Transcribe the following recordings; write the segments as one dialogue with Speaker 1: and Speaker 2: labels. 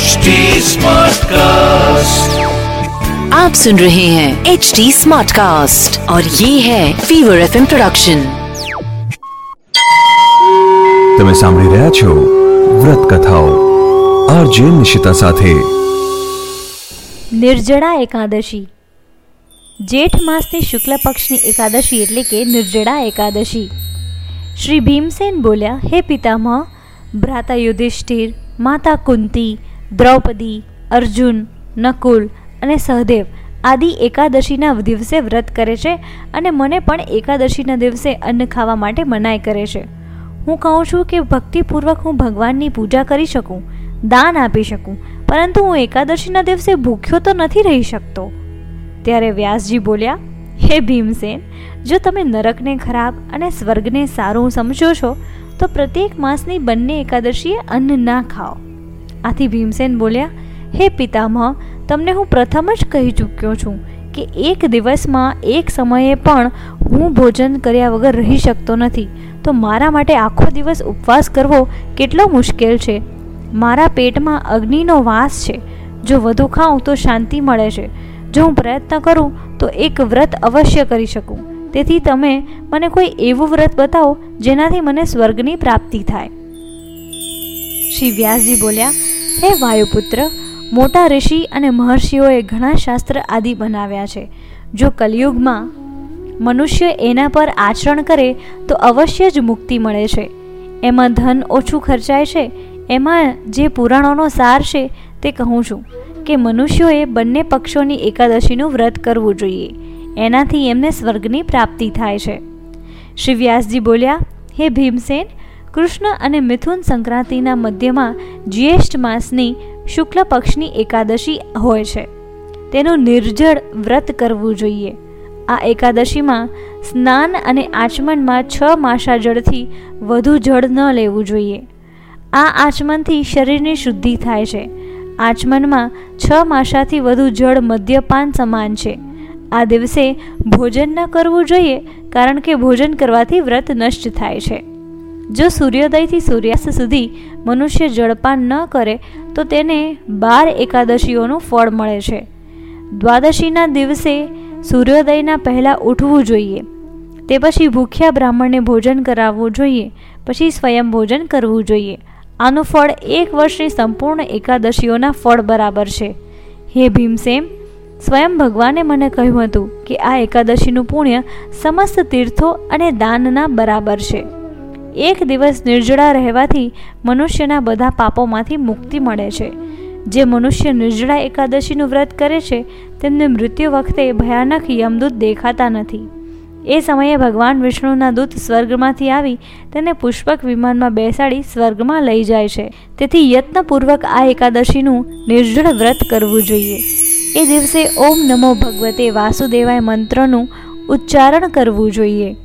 Speaker 1: HD Smartcast.
Speaker 2: आप सुन रहे हैं एच डी स्मार्ट कास्ट और ये है ફીવર એફ પ્રોડક્શન
Speaker 3: તમે સાંભળી રહ્યા છો વ્રત કથાઓ આરજે નિશિતા સાથે
Speaker 4: નિર્જળા એકાદશી જેઠ માસની શુક્લ પક્ષની એકાદશી એટલે કે નિર્જળા એકાદશી શ્રી ભીમસેન બોલ્યા હે પિતામહ ભ્રાતા યુધિષ્ઠિર માતા કુંતી દ્રૌપદી, અર્જુન, નકુલ અને સહદેવ આદિ એકાદશીના દિવસે વ્રત કરે છે અને મને પણ એકાદશીના દિવસે અન્ન ખાવા માટે મનાઈ કરે છે. હું કહું છું કે ભક્તિપૂર્વક હું ભગવાનની પૂજા કરી શકું, દાન આપી શકું, પરંતુ હું એકાદશીના દિવસે ભૂખ્યો તો નથી રહી શકતો. ત્યારે વ્યાસજી બોલ્યા, હે ભીમસેન, જો તમે નરકને ખરાબ અને સ્વર્ગને સારું સમજો છો, તો પ્રત્યેક માસની બંને એકાદશીએ અન્ન ના ખાઓ. આથી ભીમસેન બોલ્યા, હે પિતામહ, તમને હું પ્રથમ જ કહી ચૂક્યો છું કે એક દિવસમાં એક સમયે પણ હું ભોજન કર્યા વગર રહી શકતો નથી. તો મારા માટે આખો દિવસ ઉપવાસ કરવો કેટલો મુશ્કેલ છે. મારા પેટમાં અગ્નિનો વાસ છે. જો વધુ ખાઉં તો શાંતિ મળે છે. જો હું પ્રયત્ન કરું તો એક વ્રત અવશ્ય કરી શકું. તેથી તમે મને કોઈ એવું વ્રત બતાવો જેનાથી મને સ્વર્ગની પ્રાપ્તિ થાય. શ્રી વ્યાસજી બોલ્યા હે વાયુપુત્ર, મોટા ઋષિ અને મહર્ષિઓએ ઘણા શાસ્ત્ર આદિ બનાવ્યા છે. જો કલયુગમાં મનુષ્ય એના પર આચરણ કરે, તો અવશ્ય જ મુક્તિ મળે છે. એમાં ધન ઓછું ખર્ચાય છે. એમાં જે પુરાણોનો સાર છે તે કહું છું કે મનુષ્યોએ બંને પક્ષોની એકાદશીનું વ્રત કરવું જોઈએ. એનાથી એમને સ્વર્ગની પ્રાપ્તિ થાય છે. શ્રી વ્યાસજી બોલ્યા, હે ભીમસેન કૃષ્ણ અને મિથુન સંક્રાંતિના મધ્યમાં જ્યેષ્ઠ માસની શુક્લ પક્ષની એકાદશી હોય છે. તેનું નિર્જળ વ્રત કરવું જોઈએ. આ એકાદશીમાં સ્નાન અને આચમનમાં છ માસા જળથી વધુ જળ ન લેવું જોઈએ. આ આચમનથી શરીરની શુદ્ધિ થાય છે. આચમનમાં છ માસાથી વધુ જળ મદ્યપાન સમાન છે. આ દિવસે ભોજન ન કરવું જોઈએ કારણ કે ભોજન કરવાથી વ્રત નષ્ટ થાય છે. જો સૂર્યોદયથી સૂર્યાસ્ત સુધી મનુષ્ય જળપાન ન કરે, તો તેને બાર એકાદશીઓનું ફળ મળે છે. દ્વાદશીના દિવસે સૂર્યોદયના પહેલાં ઉઠવું જોઈએ. તે પછી ભૂખ્યા બ્રાહ્મણને ભોજન કરાવવું જોઈએ, પછી સ્વયં ભોજન કરવું જોઈએ. આનું ફળ એક વર્ષની સંપૂર્ણ એકાદશીઓના ફળ બરાબર છે. હે ભીમસેમ સ્વયં ભગવાને મને કહ્યું હતું કે આ એકાદશીનું પુણ્ય સમસ્ત તીર્થો અને દાનના બરાબર છે. એક દિવસ નિર્જળા રહેવાથી મનુષ્યના બધા પાપોમાંથી મુક્તિ મળે છે. જે મનુષ્ય નિર્જળા એકાદશીનું વ્રત કરે છે, તેમને મૃત્યુ વખતે ભયાનક યમદૂત દેખાતા નથી. એ સમયે ભગવાન વિષ્ણુના દૂત સ્વર્ગમાંથી આવી તેને પુષ્પક વિમાનમાં બેસાડી સ્વર્ગમાં લઈ જાય છે. તેથી યત્નપૂર્વક આ એકાદશીનું નિર્જળ વ્રત કરવું જોઈએ. એ દિવસે ઓમ નમો ભગવતે વાસુદેવાય મંત્રનું ઉચ્ચારણ કરવું જોઈએ.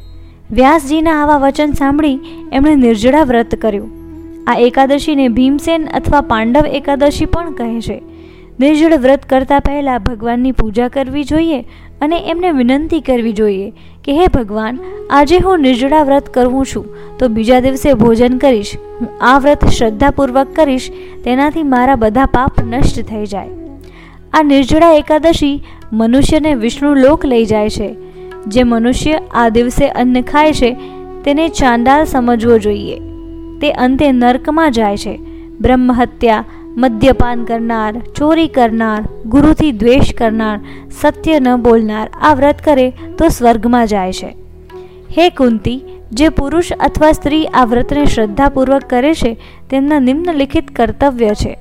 Speaker 4: વ્યાસજીના આવા વચન સાંભળી એમણે નિર્જળા વ્રત કર્યું. આ એકાદશીને ભીમસેન અથવા પાંડવ એકાદશી પણ કહે છે. નિર્જળ વ્રત કરતાં પહેલાં ભગવાનની પૂજા કરવી જોઈએ અને એમને વિનંતી કરવી જોઈએ કે, હે ભગવાન, આજે હું નિર્જળા વ્રત કરું છું, તો બીજા દિવસે ભોજન કરીશ. હું આ વ્રત શ્રદ્ધાપૂર્વક કરીશ, તેનાથી મારા બધા પાપ નષ્ટ થઈ જાય. આ નિર્જળા એકાદશી મનુષ્યને વિષ્ણુ લોક લઈ જાય છે. જે મનુષ્ય આ દિવસે અન્ન ખાય છે, તેને ચાંડાલ સમજવો જોઈએ. તે અંતે નર્કમાં જાય છે. બ્રહ્મહત્યા, મદ્યપાન કરનાર, ચોરી કરનાર, ગુરુથી દ્વેષ કરનાર, સત્ય ન બોલનાર આ વ્રત કરે તો સ્વર્ગમાં જાય છે. હે કુંતી, જે પુરુષ અથવા સ્ત્રી આ વ્રતને શ્રદ્ધાપૂર્વક કરે છે, તેમના નિમ્નલિખિત કર્તવ્ય છે.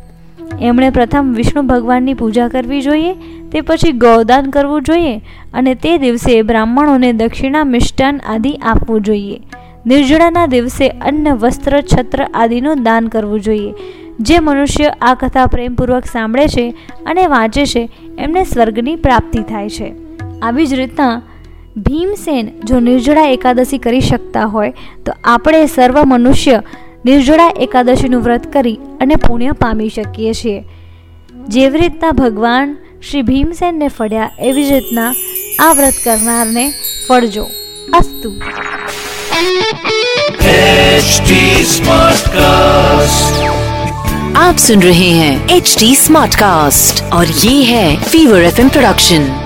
Speaker 4: એમણે પ્રથમ વિષ્ણુ ભગવાનની પૂજા કરવી જોઈએ, તે પછી ગૌદાન કરવું જોઈએ અને તે દિવસે બ્રાહ્મણોને દક્ષિણા મિષ્ટાન આદિ આપવું જોઈએ. નિર્જળાના દિવસે અન્ન, વસ્ત્ર, છત્ર આદિનું દાન કરવું જોઈએ. જે મનુષ્ય આ કથા પ્રેમપૂર્વક સાંભળે છે અને વાંચે છે, એમને સ્વર્ગની પ્રાપ્તિ થાય છે. આવી જ રીતના ભીમસેન જો નિર્જળા એકાદશી કરી શકતા હોય, તો આપણે સર્વ મનુષ્ય નિર્જળા એકાદશીનું વ્રત કરી અને પુણ્ય પામી શકીએ છીએ જેવી રીતના ભગવાન શ્રી ભીમસેનને ફળ્યા એવી જ રીતના આ વ્રત કરનારને ફળજો અસ્તુ
Speaker 2: आप सुन रहे हैं एच डी स्मार्ट कास्ट और ये है फीवर एफ प्रोडक्शन